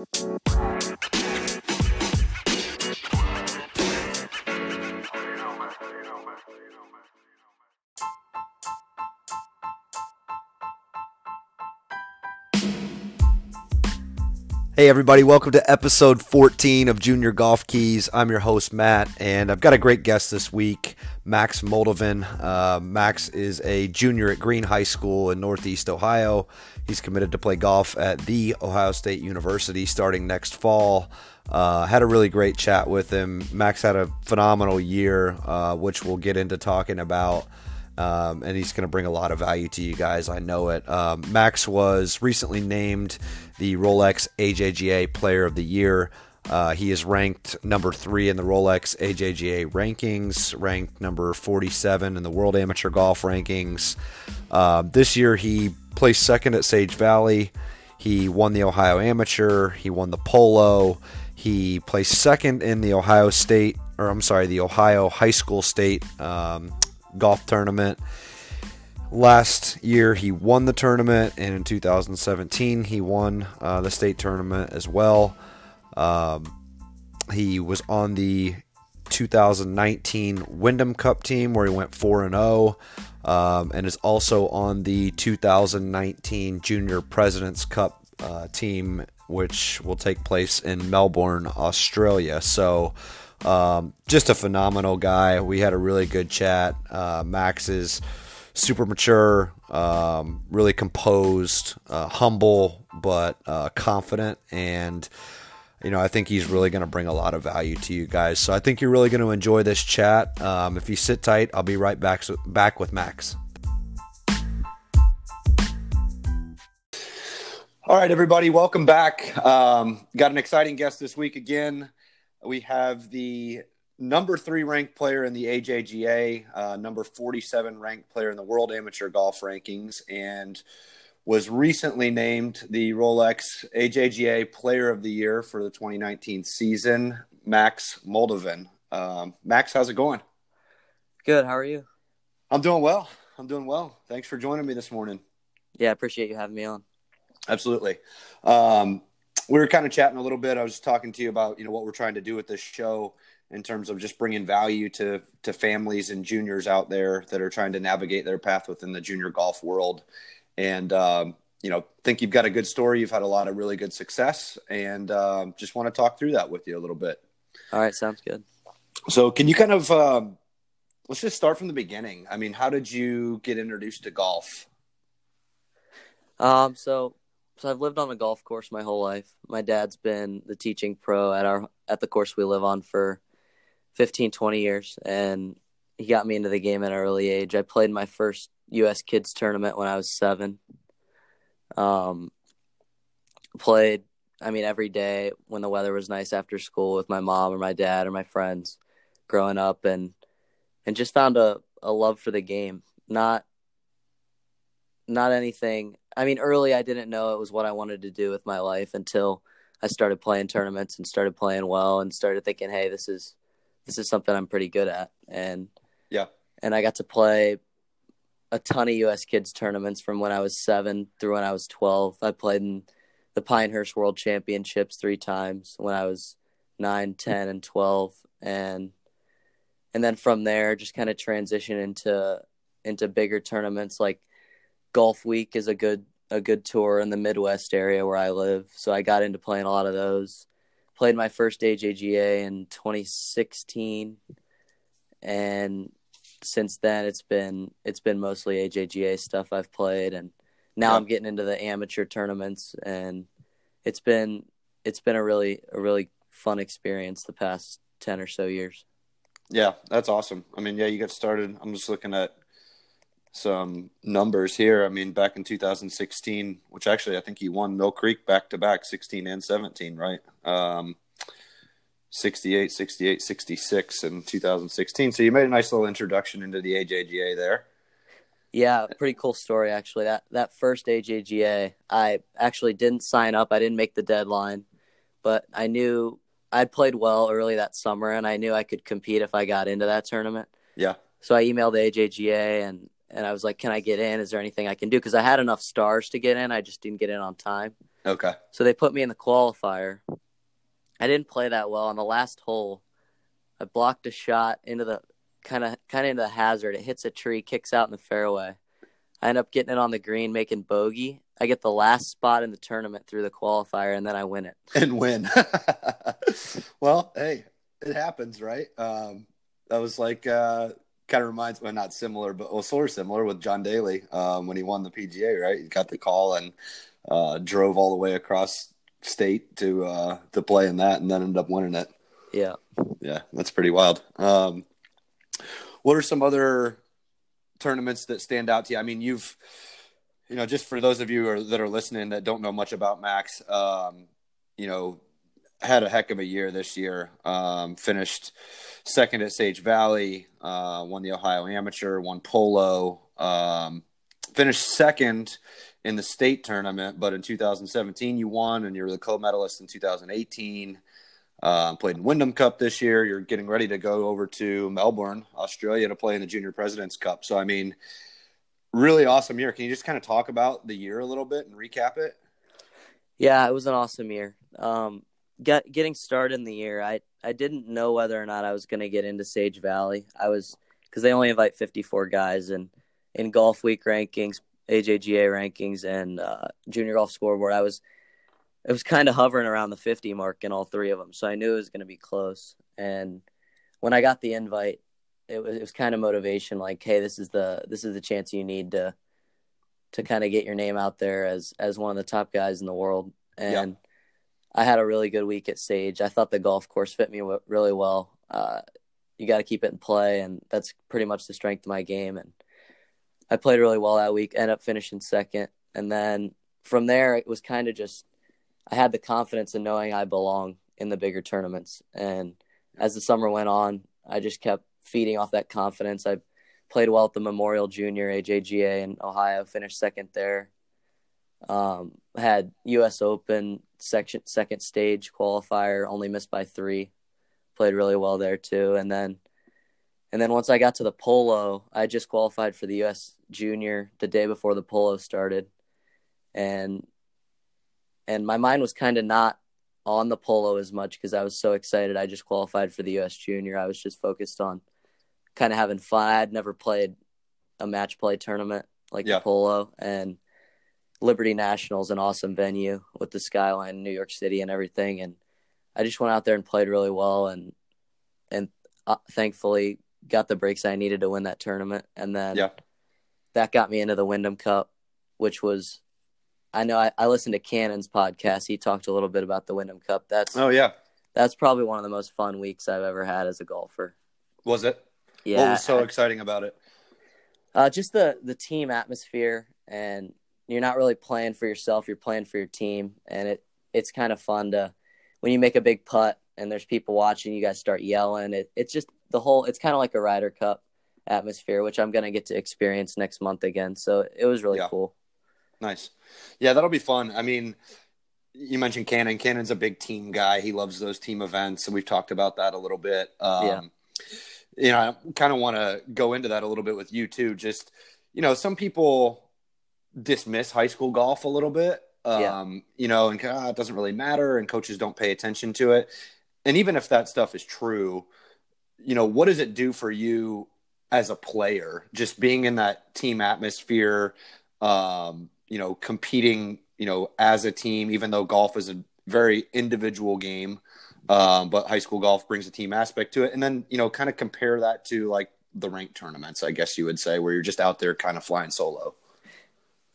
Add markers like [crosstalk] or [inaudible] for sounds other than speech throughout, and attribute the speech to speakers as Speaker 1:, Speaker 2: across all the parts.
Speaker 1: Música Hey, everybody, welcome to episode 14 of Junior Golf Keys. I'm your host, Matt, and I've got a great guest this week, Max Moldovan. Uh, Max is a junior at Green High School in Northeast Ohio. He's committed to play golf at The Ohio State University starting next fall. Uh, had a really great chat with him. Max had a phenomenal year, uh, which we'll get into talking about. Um, and he's going to bring a lot of value to you guys. I know it. Um, Max was recently named the Rolex AJGA Player of the Year. Uh, he is ranked number three in the Rolex AJGA rankings, ranked number 47 in the World Amateur Golf rankings. Uh, this year, he placed second at Sage Valley. He won the Ohio Amateur. He won the Polo. He placed second in the Ohio State, or I'm sorry, the Ohio High School State um, golf tournament. Last year, he won the tournament, and in 2017, he won uh, the state tournament as well. Um, he was on the 2019 Wyndham Cup team where he went 4 and 0, um, and is also on the 2019 Junior Presidents Cup uh, team, which will take place in Melbourne, Australia. So, um, just a phenomenal guy. We had a really good chat. Uh, Max is super mature, um, really composed, uh, humble, but uh, confident. And, you know, I think he's really going to bring a lot of value to you guys. So I think you're really going to enjoy this chat. Um, if you sit tight, I'll be right back, back with Max. All right, everybody, welcome back. Um, got an exciting guest this week again we have the number three ranked player in the AJGA, uh, number 47 ranked player in the World Amateur Golf Rankings, and was recently named the Rolex AJGA Player of the Year for the 2019 season, Max Moldovan. Um, Max, how's it going?
Speaker 2: Good. How are you?
Speaker 1: I'm doing well. I'm doing well. Thanks for joining me this morning.
Speaker 2: Yeah, I appreciate you having me on.
Speaker 1: Absolutely. Um, we were kind of chatting a little bit. I was talking to you about you know what we're trying to do with this show in terms of just bringing value to to families and juniors out there that are trying to navigate their path within the junior golf world. And um, you know, think you've got a good story. You've had a lot of really good success, and um, just want to talk through that with you a little bit.
Speaker 2: All right, sounds good.
Speaker 1: So, can you kind of um, let's just start from the beginning? I mean, how did you get introduced to golf?
Speaker 2: Um, so so I've lived on a golf course my whole life. My dad's been the teaching pro at our at the course we live on for 15 20 years and he got me into the game at an early age. I played my first US kids tournament when I was 7. Um played I mean every day when the weather was nice after school with my mom or my dad or my friends growing up and and just found a a love for the game. Not not anything I mean, early I didn't know it was what I wanted to do with my life until I started playing tournaments and started playing well and started thinking, hey, this is this is something I'm pretty good at. And
Speaker 1: yeah,
Speaker 2: and I got to play a ton of U.S. kids tournaments from when I was seven through when I was twelve. I played in the Pinehurst World Championships three times when I was nine, ten, and twelve, and and then from there just kind of transition into into bigger tournaments like Golf Week is a good a good tour in the Midwest area where I live. So I got into playing a lot of those. Played my first AJGA in 2016, and since then it's been it's been mostly AJGA stuff I've played, and now I'm getting into the amateur tournaments, and it's been it's been a really a really fun experience the past ten or so years.
Speaker 1: Yeah, that's awesome. I mean, yeah, you got started. I'm just looking at some numbers here. I mean, back in 2016, which actually I think he won Mill Creek back to back, 16 and 17, right? Um, 68, 68, 66 in 2016. So you made a nice little introduction into the AJGA there.
Speaker 2: Yeah, pretty cool story actually. That that first AJGA, I actually didn't sign up. I didn't make the deadline, but I knew I'd played well early that summer, and I knew I could compete if I got into that tournament.
Speaker 1: Yeah.
Speaker 2: So I emailed the AJGA and and I was like, "Can I get in? Is there anything I can do?" Because I had enough stars to get in, I just didn't get in on time.
Speaker 1: Okay.
Speaker 2: So they put me in the qualifier. I didn't play that well on the last hole. I blocked a shot into the kind of kind of into the hazard. It hits a tree, kicks out in the fairway. I end up getting it on the green, making bogey. I get the last spot in the tournament through the qualifier, and then I win it. [laughs]
Speaker 1: And win. [laughs] well, hey, it happens, right? Um, that was like uh, kind of reminds me, not similar, but well, sort of similar with John Daly um, when he won the PGA, right? He got the call and uh, drove all the way across state to uh, to play in that, and then ended up winning it.
Speaker 2: Yeah,
Speaker 1: yeah, that's pretty wild. Um, what are some other tournaments that stand out to you? I mean, you've you know, just for those of you are, that are listening that don't know much about Max, um, you know, had a heck of a year this year. Um, finished second at Sage Valley, uh, won the Ohio Amateur, won polo, um, finished second in the state tournament. But in 2017, you won, and you were the co-medalist in 2018. Um, played in Wyndham Cup this year. You're getting ready to go over to Melbourne, Australia, to play in the Junior Presidents Cup. So, I mean, really awesome year. Can you just kind of talk about the year a little bit and recap it?
Speaker 2: Yeah, it was an awesome year. Um, get, getting started in the year, I I didn't know whether or not I was going to get into Sage Valley. I was because they only invite 54 guys, and in Golf Week rankings, AJGA rankings, and uh, Junior Golf Scoreboard, I was it was kind of hovering around the 50 mark in all three of them. So I knew it was going to be close. And when I got the invite, it was it was kind of motivation like hey this is the this is the chance you need to to kind of get your name out there as as one of the top guys in the world and yeah. I had a really good week at Sage. I thought the golf course fit me really well. Uh, you got to keep it in play, and that's pretty much the strength of my game. And I played really well that week. Ended up finishing second, and then from there it was kind of just I had the confidence in knowing I belong in the bigger tournaments. And as the summer went on, I just kept feeding off that confidence. I played well at the Memorial Junior AJGA in Ohio, finished second there. Um, had U.S. Open section second stage qualifier, only missed by three. Played really well there too, and then and then once I got to the polo, I just qualified for the U.S. Junior the day before the polo started, and and my mind was kind of not on the polo as much because I was so excited. I just qualified for the U.S. Junior. I was just focused on kind of having fun. I had never played a match play tournament like yeah. the polo, and Liberty National is an awesome venue with the skyline in New York City and everything. And I just went out there and played really well, and and uh, thankfully got the breaks I needed to win that tournament. And then
Speaker 1: yeah.
Speaker 2: that got me into the Wyndham Cup, which was I know I, I listened to Cannon's podcast. He talked a little bit about the Wyndham Cup. That's
Speaker 1: oh yeah,
Speaker 2: that's probably one of the most fun weeks I've ever had as a golfer.
Speaker 1: Was it?
Speaker 2: Yeah.
Speaker 1: What was so I, exciting about it?
Speaker 2: Uh, just the the team atmosphere, and you're not really playing for yourself. You're playing for your team, and it it's kind of fun to when you make a big putt and there's people watching. You guys start yelling. It it's just the whole. It's kind of like a Ryder Cup atmosphere, which I'm gonna get to experience next month again. So it was really yeah. cool.
Speaker 1: Nice. Yeah, that'll be fun. I mean, you mentioned Cannon. Cannon's a big team guy. He loves those team events, and we've talked about that a little bit. Um, yeah. You know, I kind of want to go into that a little bit with you too. Just, you know, some people dismiss high school golf a little bit. Um, yeah. You know, and ah, it doesn't really matter, and coaches don't pay attention to it. And even if that stuff is true, you know, what does it do for you as a player? Just being in that team atmosphere, um, you know, competing, you know, as a team, even though golf is a very individual game. Um, but high school golf brings a team aspect to it. And then, you know, kind of compare that to like the ranked tournaments, I guess you would say, where you're just out there kind of flying solo.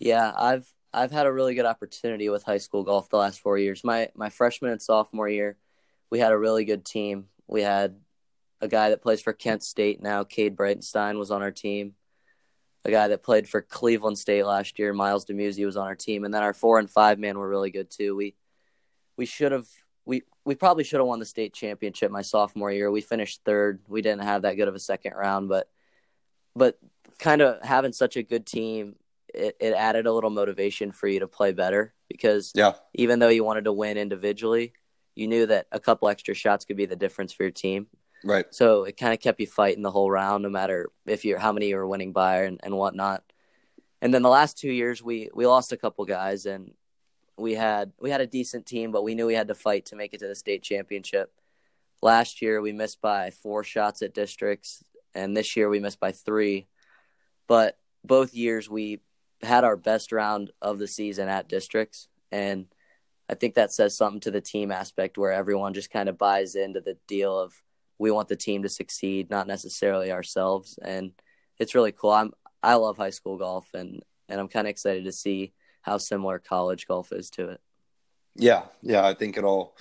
Speaker 2: Yeah, I've I've had a really good opportunity with high school golf the last four years. My my freshman and sophomore year, we had a really good team. We had a guy that plays for Kent State now, Cade Breitenstein, was on our team a guy that played for Cleveland State last year, Miles DeMusi, was on our team, and then our four and five man were really good too. We we should have we we probably should have won the state championship my sophomore year. We finished third. We didn't have that good of a second round, but but kind of having such a good team, it, it added a little motivation for you to play better because
Speaker 1: yeah.
Speaker 2: even though you wanted to win individually, you knew that a couple extra shots could be the difference for your team.
Speaker 1: Right.
Speaker 2: So it kind of kept you fighting the whole round, no matter if you're how many you were winning by and, and whatnot. And then the last two years, we we lost a couple guys, and we had we had a decent team, but we knew we had to fight to make it to the state championship. Last year, we missed by four shots at districts, and this year we missed by three. But both years we had our best round of the season at districts, and I think that says something to the team aspect where everyone just kind of buys into the deal of we want the team to succeed, not necessarily ourselves. And it's really cool. I'm I love high school golf and and I'm kind of excited to see how similar college golf is to it.
Speaker 1: Yeah, yeah, I think it'll.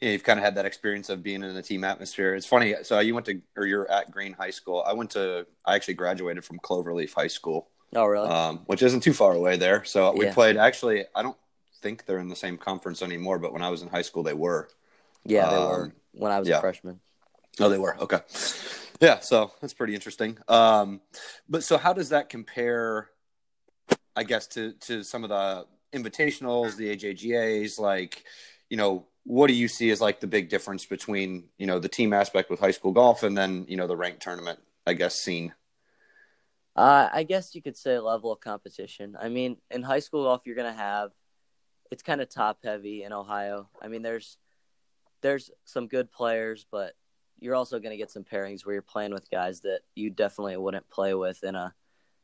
Speaker 1: You know, you've kind of had that experience of being in a team atmosphere. It's funny. So you went to, or you're at Green High School. I went to. I actually graduated from Cloverleaf High School.
Speaker 2: Oh, really?
Speaker 1: Um, which isn't too far away there. So we
Speaker 2: Yeah.
Speaker 1: played. Actually, I don't think they're in the same conference anymore. But when I was in high school, they were.
Speaker 2: yeah, they were
Speaker 1: um,
Speaker 2: when I was
Speaker 1: yeah.
Speaker 2: a freshman.
Speaker 1: Oh, they were. Okay. Yeah, so that's pretty interesting. Um, but so how does that compare, I guess, to to some of the invitationals, the AJGAs? Like, you know, what do you see as like the big difference between you know the team aspect with high school golf and then you know the ranked tournament? I guess scene.
Speaker 2: Uh, I guess you could say level of competition. I mean, in high school golf, you're gonna have it's kind of top heavy in Ohio. I mean, there's there's some good players, but you're also gonna get some pairings where you're playing with guys that you definitely wouldn't play with in a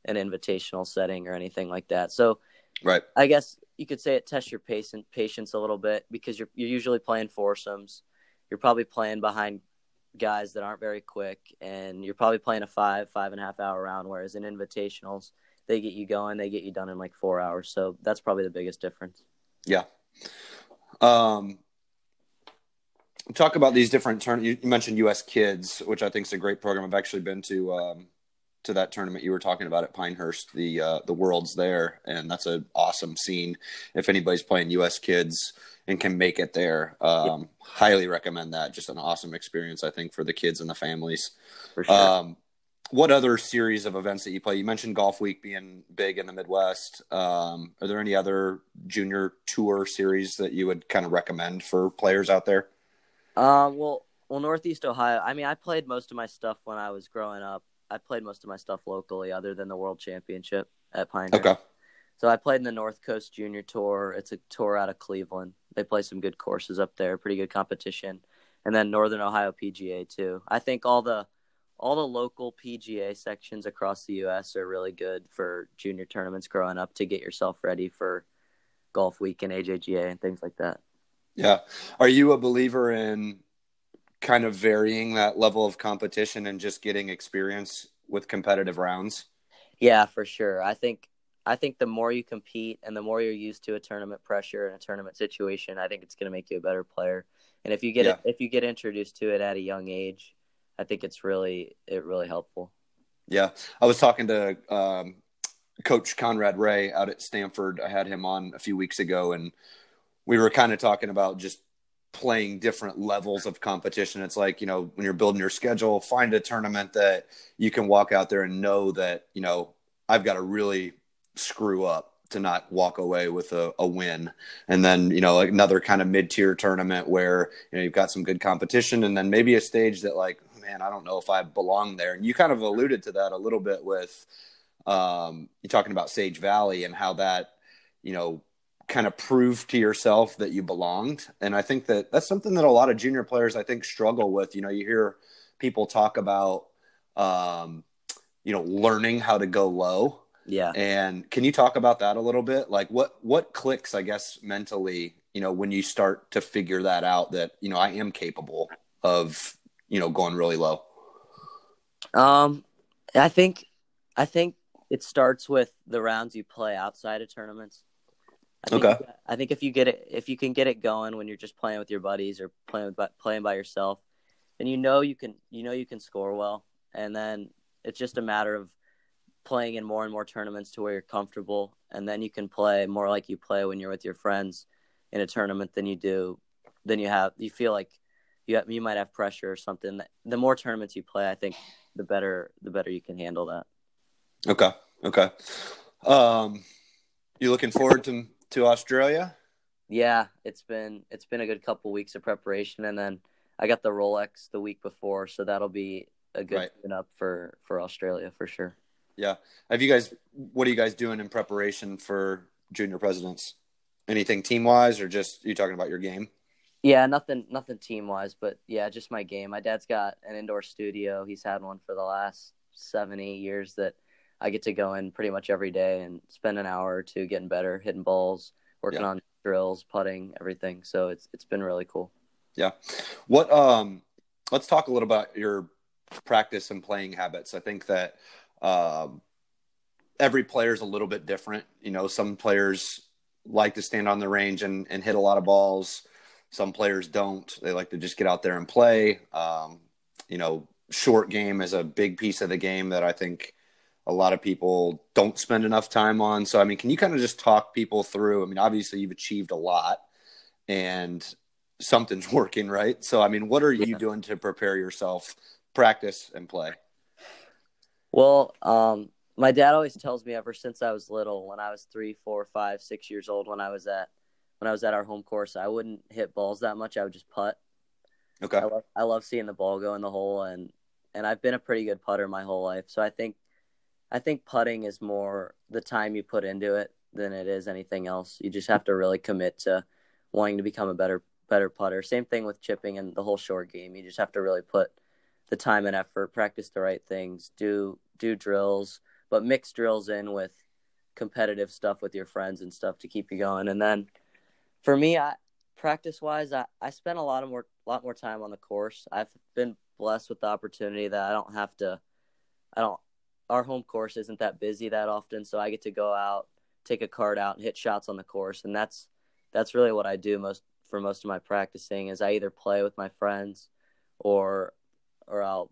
Speaker 2: an invitational setting or anything like that. So
Speaker 1: Right.
Speaker 2: I guess you could say it tests your patient patience a little bit because you're you're usually playing foursomes. You're probably playing behind guys that aren't very quick, and you're probably playing a five five and a half hour round. Whereas in invitationals, they get you going, they get you done in like four hours. So that's probably the biggest difference.
Speaker 1: Yeah. Um, talk about these different. You, you mentioned U.S. Kids, which I think is a great program. I've actually been to um, to that tournament you were talking about at Pinehurst. The uh, the Worlds there, and that's an awesome scene. If anybody's playing U.S. Kids and can make it there, um, highly recommend that. Just an awesome experience, I think, for the kids and the families.
Speaker 2: For sure.
Speaker 1: Um, what other series of events that you play? You mentioned Golf Week being big in the Midwest. Um, are there any other junior tour series that you would kind of recommend for players out there?
Speaker 2: Um, well, well, Northeast Ohio. I mean, I played most of my stuff when I was growing up. I played most of my stuff locally, other than the World Championship at Pinehurst.
Speaker 1: Okay.
Speaker 2: So I played in the North Coast Junior Tour. It's a tour out of Cleveland. They play some good courses up there, pretty good competition. And then Northern Ohio PGA too. I think all the all the local PGA sections across the US are really good for junior tournaments growing up to get yourself ready for golf week and AJGA and things like that.
Speaker 1: Yeah. Are you a believer in kind of varying that level of competition and just getting experience with competitive rounds?
Speaker 2: Yeah, for sure. I think I think the more you compete and the more you're used to a tournament pressure and a tournament situation, I think it's going to make you a better player. And if you get
Speaker 1: Yeah.
Speaker 2: if you get introduced to it at a young age, I think it's really it really helpful.
Speaker 1: Yeah, I was talking to um, Coach Conrad Ray out at Stanford. I had him on a few weeks ago, and we were kind of talking about just playing different levels of competition. It's like you know when you're building your schedule, find a tournament that you can walk out there and know that you know I've got to really screw up to not walk away with a, a win. And then you know another kind of mid-tier tournament where you know you've got some good competition and then maybe a stage that like man i don't know if i belong there. And you kind of alluded to that a little bit with um you talking about sage valley and how that you know kind of proved to yourself that you belonged. And i think that that's something that a lot of junior players i think struggle with. You know you hear people talk about um you know learning how to go low
Speaker 2: Yeah.
Speaker 1: and can you talk about that a little bit? Like what what clicks, I guess, mentally, you know, when you start to figure that out that, you know, I am capable of, you know, going really low.
Speaker 2: Um, I think, I think it starts with the rounds you play outside of tournaments. I think,
Speaker 1: Okay.
Speaker 2: I think if you get it, if you can get it going when you're just playing with your buddies or playing with, playing by yourself, then you know you can, you know you can score well, and then it's just a matter of playing in more and more tournaments to where you're comfortable, and then you can play more like you play when you're with your friends in a tournament than you do, than you have. You feel like you have, you might have pressure or something. The more tournaments you play, I think the better the better you can handle that.
Speaker 1: Okay. Okay. Um you looking forward to to Australia?
Speaker 2: Yeah, it's been it's been a good couple weeks of preparation, and then I got the Rolex the week before, so that'll be a good
Speaker 1: Right.
Speaker 2: up for for Australia for sure.
Speaker 1: Yeah. Have you guys? What are you guys doing in preparation for junior presidents? Anything team wise, or just you talking about your game?
Speaker 2: Yeah, nothing nothing team wise, but yeah, just my game. My dad's got an indoor studio. He's had one for the last seven, eight years that I get to go in pretty much every day and spend an hour or two getting better, hitting balls, working
Speaker 1: Yeah.
Speaker 2: on drills, putting, everything. So it's it's been really cool.
Speaker 1: Yeah. What? Um. Let's talk a little about your practice and playing habits. I think that um, every player is a little bit different. You know, some players like to stand on the range and, and hit a lot of balls. Some players don't. They like to just get out there and play. Um, you know, short game is a big piece of the game that I think a lot of people don't spend enough time on. So, I mean, can you kind of just talk people through? I mean, obviously, you've achieved a lot and something's [laughs] working, right? So, I mean, what are you
Speaker 2: Yeah.
Speaker 1: doing to prepare yourself, practice, and play?
Speaker 2: Well, um, my dad always tells me ever since I was little, when I was three, four, five, six years old, when I was at when I was at our home course, I wouldn't hit balls that much. I would just putt.
Speaker 1: Okay.
Speaker 2: I love I love seeing the ball go in the hole and and I've been a pretty good putter my whole life. So I think I think putting is more the time you put into it than it is anything else. You just have to really commit to wanting to become a better better putter. Same thing with chipping and the whole short game. You just have to really put the time and effort, practice the right things, do do drills, but mix drills in with competitive stuff with your friends and stuff to keep you going. And then for me, I practice wise, I, I spend a lot of more lot more time on the course. I've been blessed with the opportunity that I don't have to I don't our home course isn't that busy that often, so I get to go out, take a cart out and hit shots on the course and that's that's really what I do most for most of my practicing is I either play with my friends or or I'll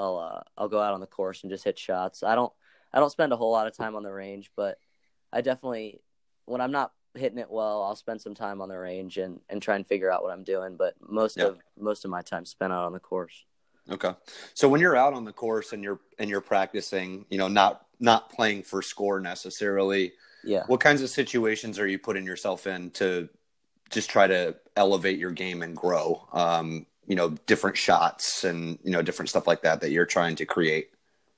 Speaker 2: I'll uh, I'll go out on the course and just hit shots. I don't I don't spend a whole lot of time on the range, but I definitely when I'm not hitting it well, I'll spend some time on the range and, and try and figure out what I'm doing. But most
Speaker 1: Yeah.
Speaker 2: of most of my time spent out on the course.
Speaker 1: Okay. So when you're out on the course and you're and you're practicing, you know, not not playing for score necessarily,
Speaker 2: Yeah.
Speaker 1: what kinds of situations are you putting yourself in to just try to elevate your game and grow? Um, you know, different shots and you know different stuff like that that you're trying to create.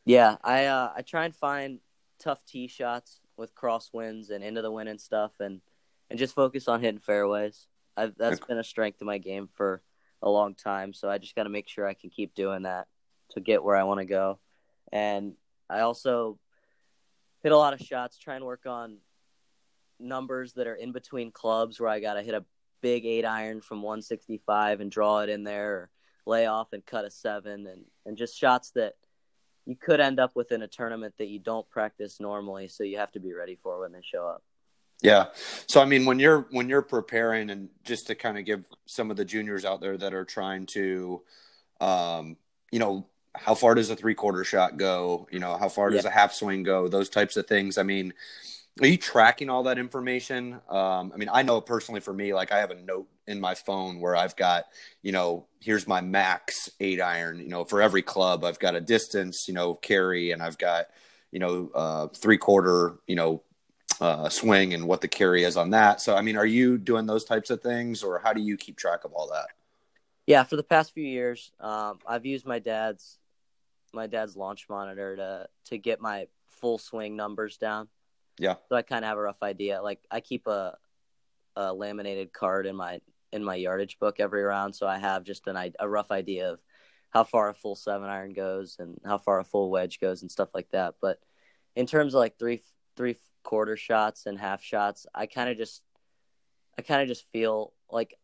Speaker 2: Yeah, I uh, I try and find tough tee shots with crosswinds and into the wind and stuff, and and just focus on hitting fairways. I've, that's
Speaker 1: Okay.
Speaker 2: been a strength of my game for a long time, so I just got to make sure I can keep doing that to get where I want to go. And I also hit a lot of shots, try and work on numbers that are in between clubs where I got to hit a big eight iron from 165 and draw it in there, or lay off and cut a seven, and and just shots that you could end up with in a tournament that you don't practice normally, so you have to be ready for when they show up.
Speaker 1: Yeah. So I mean, when you're when you're preparing, and just to kind of give some of the juniors out there that are trying to, um, you know, how far does a three quarter shot go? You know, how far does a half swing go? Those types of things. I mean, are you tracking all that information? Um, I mean, I know personally for me, like I have a note in my phone where I've got, you know, here's my max eight iron. You know, for every club, I've got a distance, you know, carry, and I've got, you know, uh, three quarter, you know, uh, swing and what the carry is on that. So, I mean, are you doing those types of things, or how do you keep track of all that?
Speaker 2: Yeah, for the past few years, um, I've used my dad's my dad's launch monitor to to get my full swing numbers down.
Speaker 1: Yeah.
Speaker 2: So I kind of have a rough idea. Like I keep a a laminated card in my in my yardage book every round, so I have just an a rough idea of how far a full seven iron goes and how far a full wedge goes and stuff like that. But in terms of like three three quarter shots and half shots, I kind of just I kind of just feel like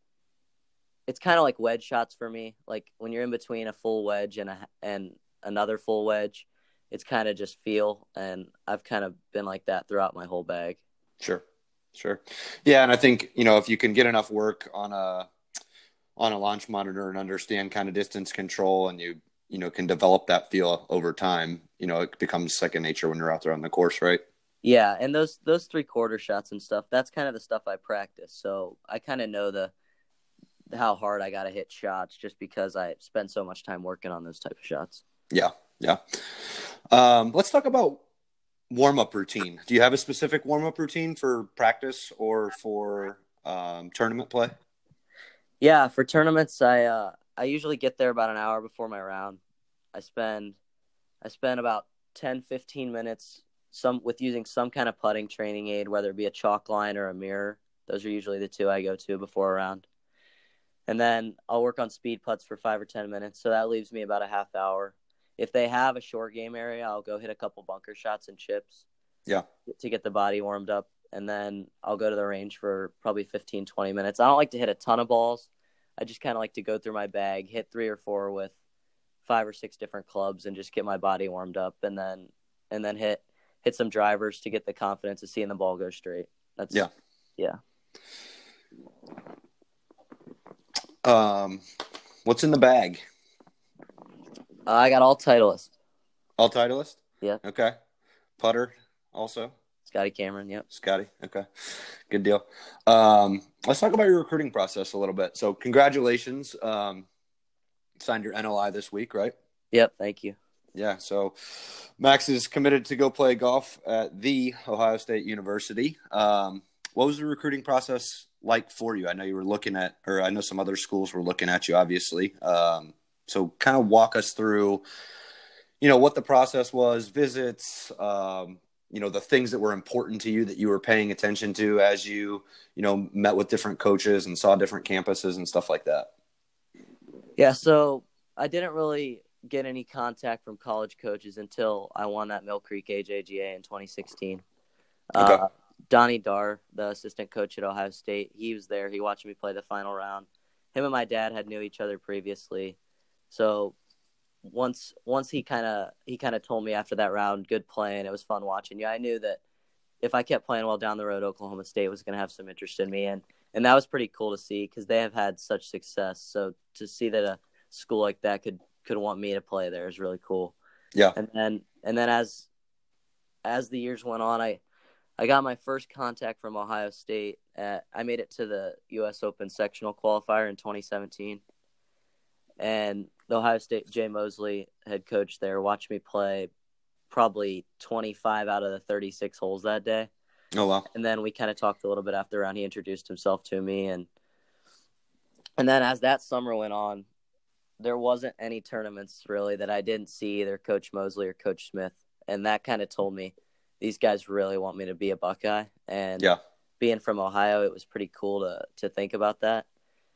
Speaker 2: it's kind of like wedge shots for me. Like when you're in between a full wedge and a and another full wedge, it's kind of just feel, and I've kind of been like that throughout my whole bag.
Speaker 1: Sure, sure, yeah. And I think you know if you can get enough work on a on a launch monitor and understand kind of distance control, and you you know can develop that feel over time, you know it becomes second nature when you're out there on the course, right?
Speaker 2: Yeah, and those those three quarter shots and stuff, that's kind of the stuff I practice. So I kind of know the how hard I got to hit shots just because I spend so much time working on those type of shots.
Speaker 1: Yeah, yeah. Um, let's talk about warm up routine. Do you have a specific warm up routine for practice or for um, tournament play?
Speaker 2: Yeah, for tournaments, I uh, I usually get there about an hour before my round. I spend I spend about 10 15 minutes some with using some kind of putting training aid, whether it be a chalk line or a mirror. Those are usually the two I go to before a round. And then I'll work on speed putts for five or 10 minutes. So that leaves me about a half hour. If they have a short game area, I'll go hit a couple bunker shots and chips.
Speaker 1: Yeah.
Speaker 2: To get the body warmed up. And then I'll go to the range for probably 15, 20 minutes. I don't like to hit a ton of balls. I just kind of like to go through my bag, hit three or four with five or six different clubs and just get my body warmed up and then and then hit hit some drivers to get the confidence of seeing the ball go straight. That's
Speaker 1: yeah.
Speaker 2: Yeah.
Speaker 1: Um what's in the bag?
Speaker 2: Uh, I got all Titleist.
Speaker 1: All Titleist?
Speaker 2: Yeah.
Speaker 1: Okay. Putter also?
Speaker 2: Scotty Cameron, yep.
Speaker 1: Scotty. Okay. Good deal. Um, let's talk about your recruiting process a little bit. So, congratulations. Um, signed your NLI this week, right?
Speaker 2: Yep. Thank you.
Speaker 1: Yeah. So, Max is committed to go play golf at the Ohio State University. Um, what was the recruiting process like for you? I know you were looking at, or I know some other schools were looking at you, obviously. Um, so, kind of walk us through, you know, what the process was, visits, um, you know the things that were important to you that you were paying attention to as you you know met with different coaches and saw different campuses and stuff like that.
Speaker 2: Yeah so i didn't really get any contact from college coaches until i won that mill creek ajga in 2016 okay. uh, donnie darr the assistant coach at ohio state he was there. He watched me play the final round. Him and my dad had knew each other previously so once once he kind of he kind of told me after that round, good playing. It was fun watching you. I knew that if I kept playing well down the road, Oklahoma State was going to have some interest in me, and and that was pretty cool to see because they have had such success. So to see that a school like that could could want me to play there is really cool.
Speaker 1: Yeah.
Speaker 2: And then and then as as the years went on, I I got my first contact from Ohio State. At, I made it to the U.S. Open sectional qualifier in 2017, and Ohio State Jay Moseley, head coach there, watched me play probably 25 out of the 36 holes that day.
Speaker 1: Oh wow!
Speaker 2: And then we kind of talked a little bit after round. He introduced himself to me, and and then as that summer went on, there wasn't any tournaments really that I didn't see either Coach Moseley or Coach Smith, and that kind of told me these guys really want me to be a Buckeye. And
Speaker 1: yeah,
Speaker 2: being from Ohio, it was pretty cool to to think about that.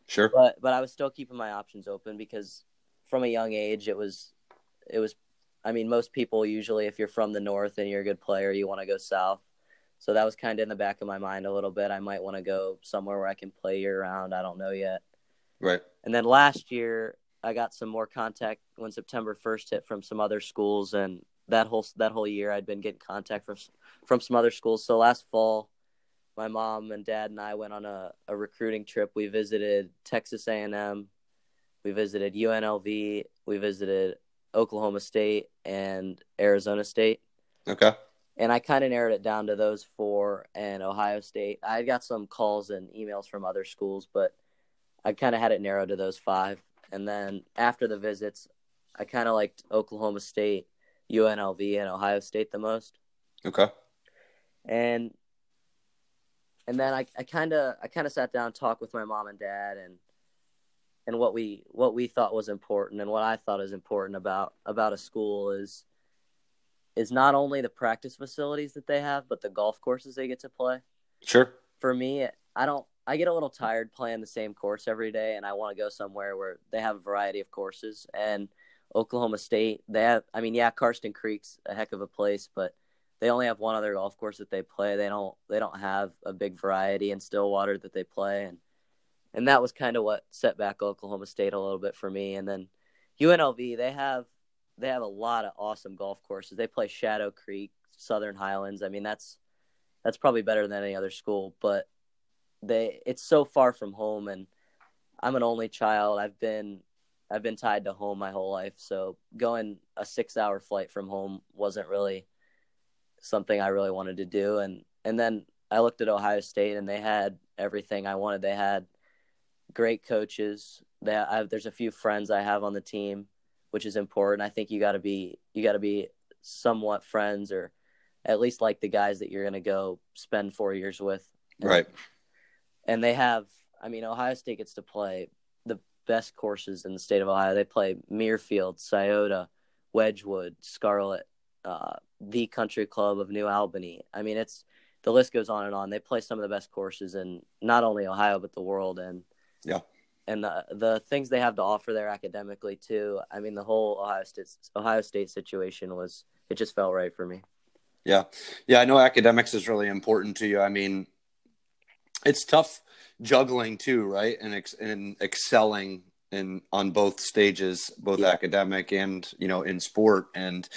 Speaker 1: Sure.
Speaker 2: But but I was still keeping my options open because from a young age, it was it was. I mean, most people usually, if you're from the north and you're a good player, you want to go south. So that was kind of in the back of my mind a little bit. I might want to go somewhere where I can play year round. I don't know yet.
Speaker 1: Right.
Speaker 2: And then last year, I got some more contact when September 1st hit from some other schools, and that whole that whole year I'd been getting contact from from some other schools. So last fall, my mom and dad and I went on a, a recruiting trip. We visited Texas A&M, we visited UNLV, we visited Oklahoma State and Arizona State.
Speaker 1: Okay.
Speaker 2: And I kind of narrowed it down to those four and Ohio State. I got some calls and emails from other schools, but I kind of had it narrowed to those five. And then after the visits, I kind of liked Oklahoma State, UNLV, and Ohio State the most.
Speaker 1: Okay.
Speaker 2: And and then I kind of I kind of sat down, talked with my mom and dad, and and what we what we thought was important and what I thought is important about about a school is is not only the practice facilities that they have, but the golf courses they get to play.
Speaker 1: Sure.
Speaker 2: For me, I don't. I get a little tired playing the same course every day, and I want to go somewhere where they have a variety of courses. And Oklahoma State, they have. I mean, yeah, Karsten Creek's a heck of a place, but they only have one other golf course that they play. They don't. They don't have a big variety in Stillwater that they play, and and that was kind of what set back Oklahoma State a little bit for me. And then UNLV, they have they have a lot of awesome golf courses. They play Shadow Creek, Southern Highlands. I mean, that's that's probably better than any other school, but they it's so far from home and I'm an only child. I've been I've been tied to home my whole life, so going a 6-hour flight from home wasn't really something I really wanted to do and and then I looked at Ohio State and they had everything I wanted. They had great coaches. They have, there's a few friends I have on the team, which is important. I think you got to be you got to be somewhat friends or at least like the guys that you're going to go spend 4 years with.
Speaker 1: Right.
Speaker 2: And they have I mean Ohio State gets to play the best courses in the state of Ohio. They play Muirfield, Scioto, Wedgewood, Scarlet, uh, the Country Club of New Albany. I mean, it's the list goes on and on. They play some of the best courses in not only Ohio but the world, and
Speaker 1: yeah,
Speaker 2: and the the things they have to offer there academically too. I mean, the whole Ohio State Ohio State situation was it just felt right for me.
Speaker 1: Yeah, yeah, I know academics is really important to you. I mean, it's tough juggling too, right? And ex- and excelling in on both stages, both yeah. academic and you know in sport. And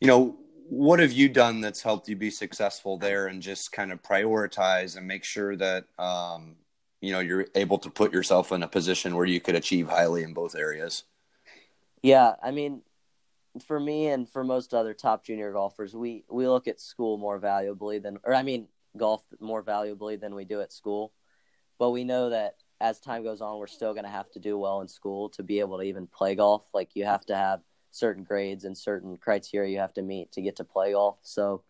Speaker 1: you know, what have you done that's helped you be successful there, and just kind of prioritize and make sure that um, you know you're able to put yourself in a position where you could achieve highly in both areas.
Speaker 2: Yeah, I mean, for me and for most other top junior golfers, we we look at school more valuably than, or I mean, golf more valuably than we do at school. But we know that as time goes on, we're still going to have to do well in school to be able to even play golf. Like you have to have certain grades and certain criteria you have to meet to get to play golf. So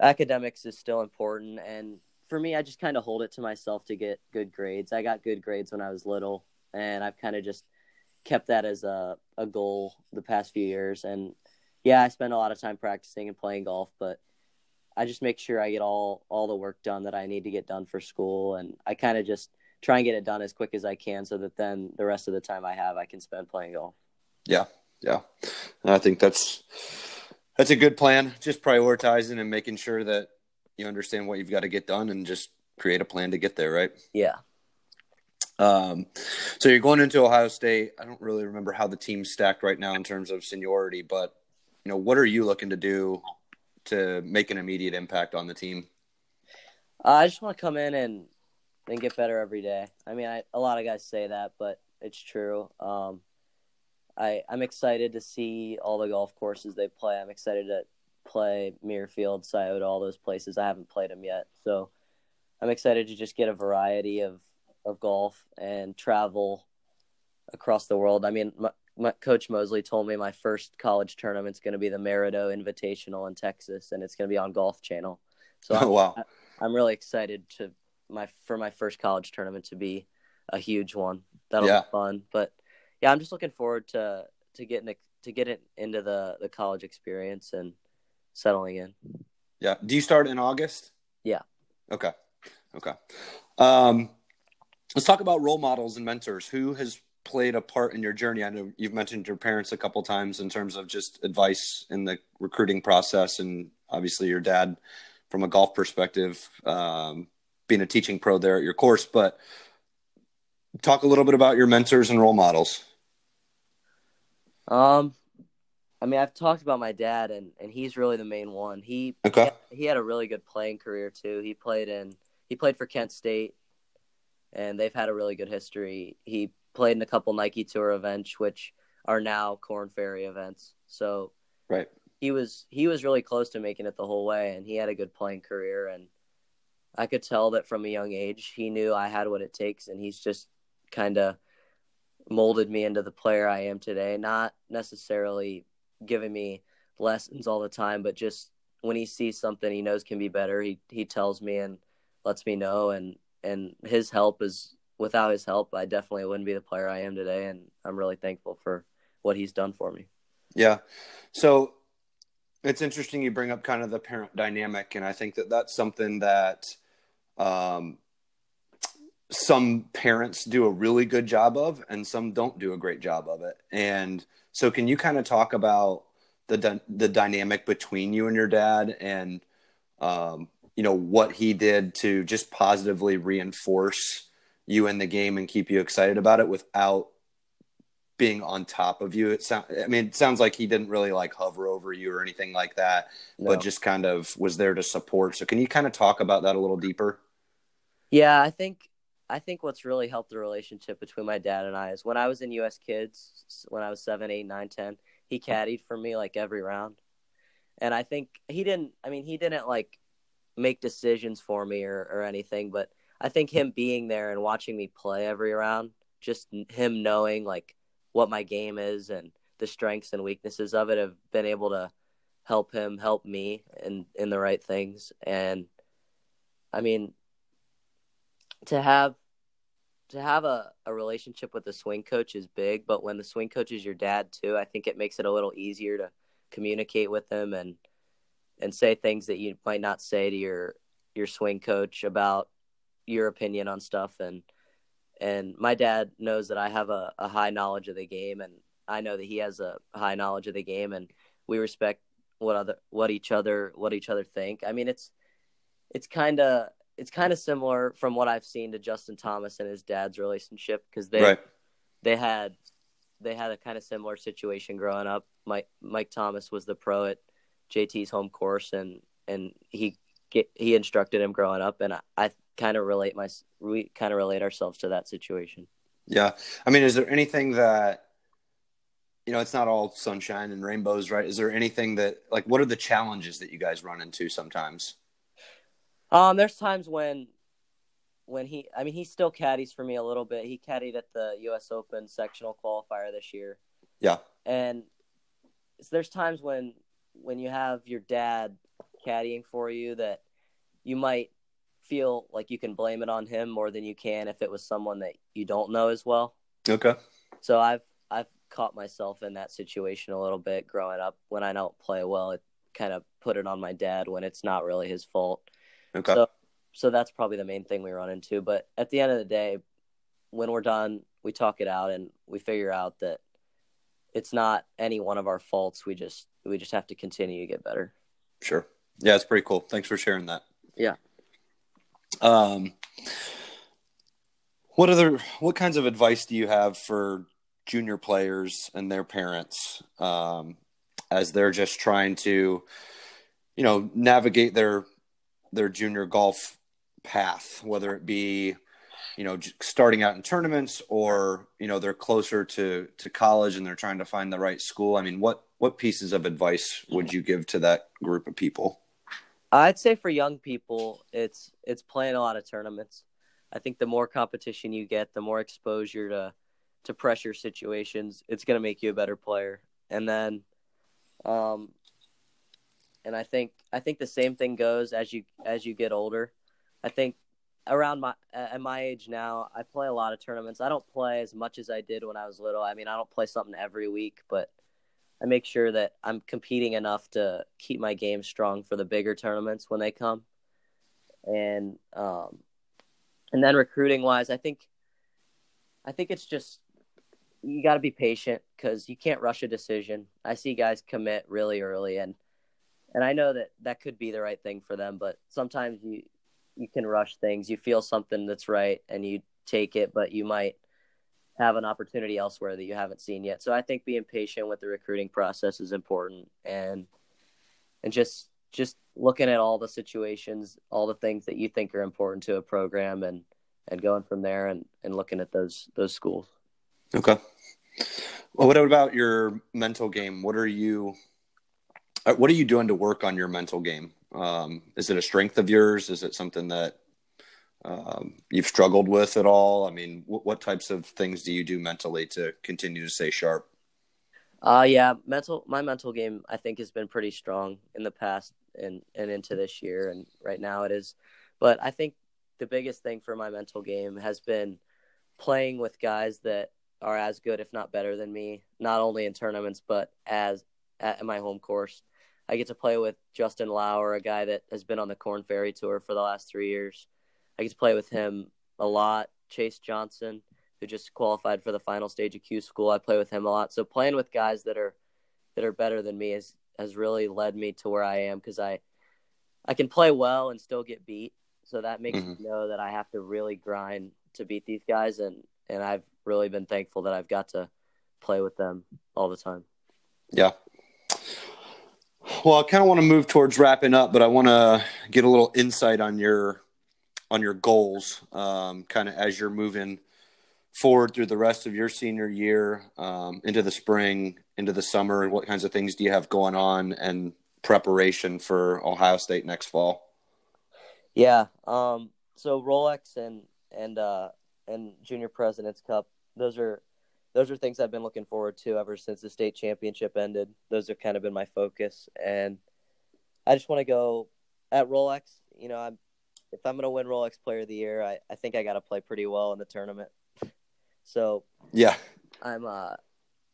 Speaker 2: academics is still important. And for me, I just kind of hold it to myself to get good grades. I got good grades when I was little, and I've kind of just kept that as a, a goal the past few years. And yeah, I spend a lot of time practicing and playing golf, but I just make sure I get all all the work done that I need to get done for school, and I kind of just try and get it done as quick as I can, so that then the rest of the time I have I can spend playing golf.
Speaker 1: Yeah, yeah, and I think that's that's a good plan. Just prioritizing and making sure that you understand what you've got to get done, and just create a plan to get there. Right?
Speaker 2: Yeah.
Speaker 1: Um, so you're going into Ohio State. I don't really remember how the team's stacked right now in terms of seniority, but you know, what are you looking to do to make an immediate impact on the team?
Speaker 2: Uh, I just want to come in and and get better every day. I mean, I, a lot of guys say that, but it's true. Um, I I'm excited to see all the golf courses they play. I'm excited to play Muirfield, Scioto, all those places. I haven't played them yet, so I'm excited to just get a variety of of golf and travel across the world. I mean, my, my, Coach Moseley told me my first college tournament's going to be the Maridoe Invitational in Texas, and it's going to be on Golf Channel. So [laughs]
Speaker 1: oh, I'm, wow,
Speaker 2: I'm really excited to my for my first college tournament to be a huge one. That'll yeah. be fun. But yeah, I'm just looking forward to to getting to get it into the the college experience and settling in.
Speaker 1: Yeah. Do you start in August?
Speaker 2: Yeah.
Speaker 1: Okay. Okay. Um, let's talk about role models and mentors. Who has played a part in your journey? I know you've mentioned your parents a couple times in terms of just advice in the recruiting process, and obviously your dad from a golf perspective, um, being a teaching pro there at your course. But talk a little bit about your mentors and role models.
Speaker 2: Um, I mean, I've talked about my dad, and and he's really the main one. He
Speaker 1: okay.
Speaker 2: he, he had a really good playing career too. He played in he played for Kent State, and they've had a really good history. He played in a couple Nike Tour events, which are now Korn Ferry events. So
Speaker 1: right,
Speaker 2: he was he was really close to making it the whole way, and he had a good playing career. And I could tell that from a young age, he knew I had what it takes, and he's just kind of molded me into the player I am today. Not necessarily giving me lessons all the time, but just when he sees something he knows can be better, he he tells me and lets me know and and his help is without his help, I definitely wouldn't be the player I am today, and I'm really thankful for what he's done for me.
Speaker 1: Yeah. So it's interesting you bring up kind of the parent dynamic, and I think that that's something that um, some parents do a really good job of, and some don't do a great job of it. And so, can you kind of talk about the the dynamic between you and your dad, and um, you know what he did to just positively reinforce you in the game and keep you excited about it without being on top of you. It sound, I mean, it sounds like he didn't really like hover over you or anything like that, no. but just kind of was there to support. So, can you kind of talk about that a little deeper?
Speaker 2: Yeah, I think I think what's really helped the relationship between my dad and I is when I was in U.S. Kids, when I was seven, eight, nine, ten, he caddied for me like every round, and I think he didn't. I mean, he didn't like make decisions for me or, or anything, but I think him being there and watching me play every round, just him knowing like what my game is and the strengths and weaknesses of it have been able to help him help me in in the right things and I mean to have to have a, a relationship with the swing coach is big, but when the swing coach is your dad too, I think it makes it a little easier to communicate with them and and say things that you might not say to your your swing coach about your opinion on stuff and and my dad knows that I have a, a high knowledge of the game and I know that he has a high knowledge of the game and we respect what other what each other what each other think. I mean it's it's kind of it's kind of similar from what I've seen to Justin Thomas and his dad's relationship because they
Speaker 1: Right.
Speaker 2: they had they had a kind of similar situation growing up. Mike Mike Thomas was the pro at JT's home course and and he get, he instructed him growing up and I, I kind of relate my we kind of relate ourselves to that situation.
Speaker 1: Yeah. I mean, is there anything that you know, it's not all sunshine and rainbows, right? Is there anything that like what are the challenges that you guys run into sometimes?
Speaker 2: Um, there's times when when he I mean he still caddies for me a little bit. He caddied at the US Open sectional qualifier this year.
Speaker 1: Yeah.
Speaker 2: And there's times when when you have your dad caddying for you that you might feel like you can blame it on him more than you can if it was someone that you don't know as well.
Speaker 1: Okay.
Speaker 2: So I've I've caught myself in that situation a little bit growing up when I don't play well. It kind of put it on my dad when it's not really his fault.
Speaker 1: Okay.
Speaker 2: So so that's probably the main thing we run into. But at the end of the day, when we're done, we talk it out and we figure out that it's not any one of our faults. We just we just have to continue to get better.
Speaker 1: Sure. Yeah, it's pretty cool. Thanks for sharing that.
Speaker 2: Yeah.
Speaker 1: Um, what other what kinds of advice do you have for junior players and their parents um, as they're just trying to, you know, navigate their their junior golf path, whether it be, you know, starting out in tournaments or you know they're closer to to college and they're trying to find the right school. I mean, what what pieces of advice would you give to that group of people?
Speaker 2: I'd say for young people, it's it's playing a lot of tournaments. I think the more competition you get, the more exposure to to pressure situations, it's going to make you a better player. And then, um, and I think I think the same thing goes as you as you get older. I think around my at my age now, I play a lot of tournaments. I don't play as much as I did when I was little. I mean, I don't play something every week, but I make sure that I'm competing enough to keep my game strong for the bigger tournaments when they come. And um, and then recruiting wise, I think I think it's just you got to be patient because you can't rush a decision. I see guys commit really early, and and I know that that could be the right thing for them, but sometimes you you can rush things. You feel something that's right, and you take it, but you might have an opportunity elsewhere that you haven't seen yet. So I think being patient with the recruiting process is important, and and just just looking at all the situations, all the things that you think are important to a program, and and going from there, and and looking at those those schools.
Speaker 1: Okay. Well, what about your mental game? What are you what are you doing to work on your mental game? Um, is it a strength of yours? Is it something that um, you've struggled with at all? I mean, what, what types of things do you do mentally to continue to stay sharp?
Speaker 2: Uh yeah, mental my mental game I think has been pretty strong in the past and and into this year and right now it is. But I think the biggest thing for my mental game has been playing with guys that are as good if not better than me, not only in tournaments but as at my home course. I get to play with Justin Lower, a guy that has been on the Korn Ferry Tour for the last 3 years. I get to play with him a lot. Chase Johnson, who just qualified for the final stage of Q School. I play with him a lot. So playing with guys that are that are better than me has has really led me to where I am because I I can play well and still get beat. So that makes
Speaker 1: Mhm.
Speaker 2: me know that I have to really grind to beat these guys and and I've really been thankful that I've got to play with them all the time.
Speaker 1: Yeah. Well, I kind of want to move towards wrapping up, but I want to get a little insight on your on your goals, um, kind of as you're moving forward through the rest of your senior year, um, into the spring, into the summer, what kinds of things do you have going on and preparation for Ohio State next fall?
Speaker 2: Yeah. Um. So Rolex and and uh and Junior Presidents Cup. Those are those are things I've been looking forward to ever since the state championship ended. Those have kind of been my focus, and I just want to go at Rolex. You know, I'm if I'm gonna win Rolex Player of the Year, I, I think I got to play pretty well in the tournament. So
Speaker 1: yeah,
Speaker 2: I'm uh,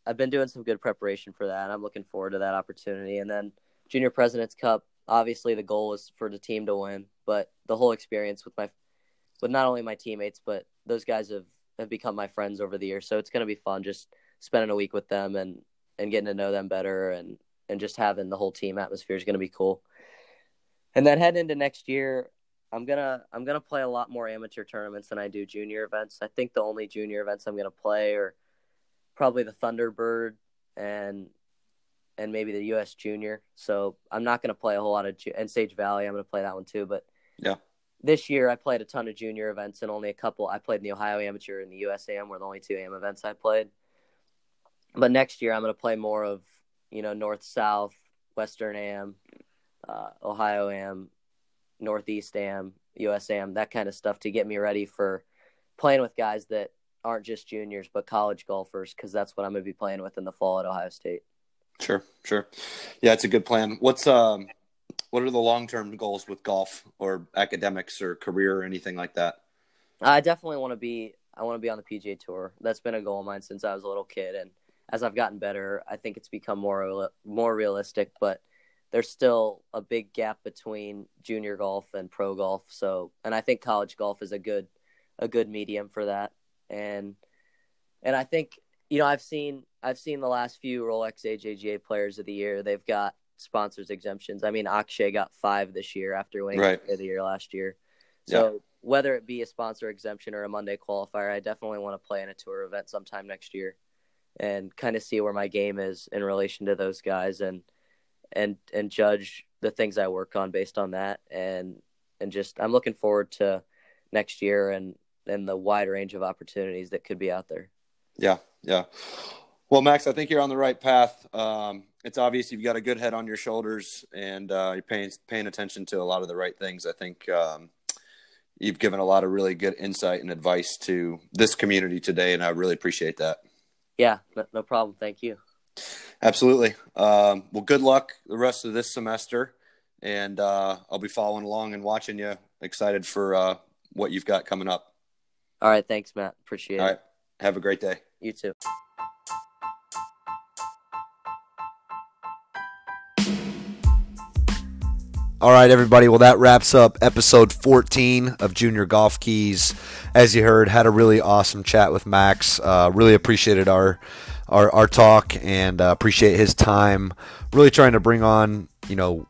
Speaker 2: I've been doing some good preparation for that. I'm looking forward to that opportunity. And then Junior President's Cup. Obviously, the goal is for the team to win, but the whole experience with my, with not only my teammates, but those guys have have become my friends over the years. So it's gonna be fun just spending a week with them and and getting to know them better and and just having the whole team atmosphere is gonna be cool. And then heading into next year, I'm gonna I'm gonna play a lot more amateur tournaments than I do junior events. I think the only junior events I'm gonna play are probably the Thunderbird and and maybe the U.S. Junior. So I'm not gonna play a whole lot of and Sage Valley. I'm gonna play that one too. But
Speaker 1: yeah,
Speaker 2: this year I played a ton of junior events and only a couple. I played in the Ohio Amateur and the USAM were the only two AM events I played. But next year I'm gonna play more of you know North South, Western Am, uh, Ohio Am, Northeast Am, USAM, that kind of stuff to get me ready for playing with guys that aren't just juniors but college golfers because that's what I'm going to be playing with in the fall at Ohio State.
Speaker 1: Sure, sure. Yeah, it's a good plan. What's um what are the long-term goals with golf or academics or career or anything like that?
Speaker 2: I definitely want to be I want to be on the PGA Tour. That's been a goal of mine since I was a little kid and as I've gotten better, I think it's become more more realistic, but there's still a big gap between junior golf and pro golf. So, and I think college golf is a good a good medium for that. And and I think you know I've seen I've seen the last few Rolex AJGA players of the year. They've got sponsors exemptions. I mean, Akshay got five this year after winning
Speaker 1: right.
Speaker 2: the year last year. So yeah. whether it be a sponsor exemption or a Monday qualifier, I definitely want to play in a tour event sometime next year and kind of see where my game is in relation to those guys and and and judge the things I work on based on that and and just I'm looking forward to next year and and the wide range of opportunities that could be out there.
Speaker 1: Yeah, yeah. Well, Max, I think you're on the right path. Um, it's obvious you've got a good head on your shoulders, and uh, you're paying paying attention to a lot of the right things. I think um, you've given a lot of really good insight and advice to this community today, and I really appreciate that.
Speaker 2: Yeah, no, no problem. Thank you.
Speaker 1: Absolutely. Um, well, good luck the rest of this semester, and uh, I'll be following along and watching you. Excited for uh, what you've got coming up.
Speaker 2: All right. Thanks, Matt. Appreciate
Speaker 1: All
Speaker 2: it.
Speaker 1: All right. Have a great day.
Speaker 2: You too.
Speaker 1: All right, everybody. Well, that wraps up episode 14 of Junior Golf Kies. As you heard, had a really awesome chat with Max. Uh, really appreciated our our, our talk and uh, appreciate his time. Really trying to bring on, you know,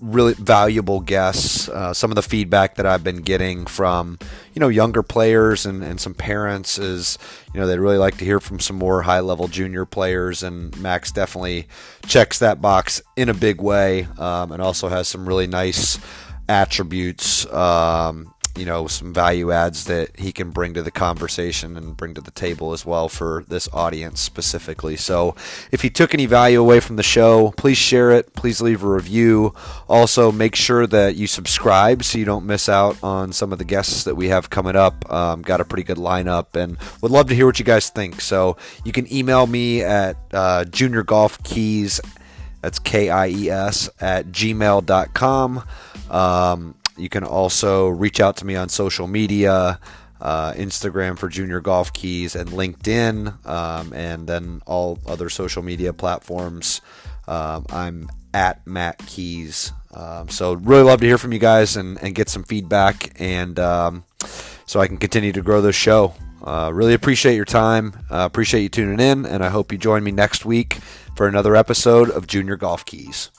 Speaker 1: really valuable guests. Uh, some of the feedback that I've been getting from, you know, younger players and, and some parents is, you know, they'd really like to hear from some more high level junior players. And Max definitely checks that box in a big way um, and also has some really nice attributes um, you know some value adds that he can bring to the conversation and bring to the table as well for this audience specifically. So, if you took any value away from the show, please share it. Please leave a review. Also, make sure that you subscribe so you don't miss out on some of the guests that we have coming up. Um, got a pretty good lineup and would love to hear what you guys think. So, you can email me at uh, Junior Golf Kies. That's K I E S at gmail.com. Um, you can also reach out to me on social media. Uh, Instagram for Junior Golf Kies and LinkedIn, um, and then all other social media platforms. Um, I'm at Matt Kies. Um, so really love to hear from you guys and, and get some feedback, and um, so I can continue to grow this show. Uh, really appreciate your time. Uh, appreciate you tuning in, and I hope you join me next week for another episode of Junior Golf Kies.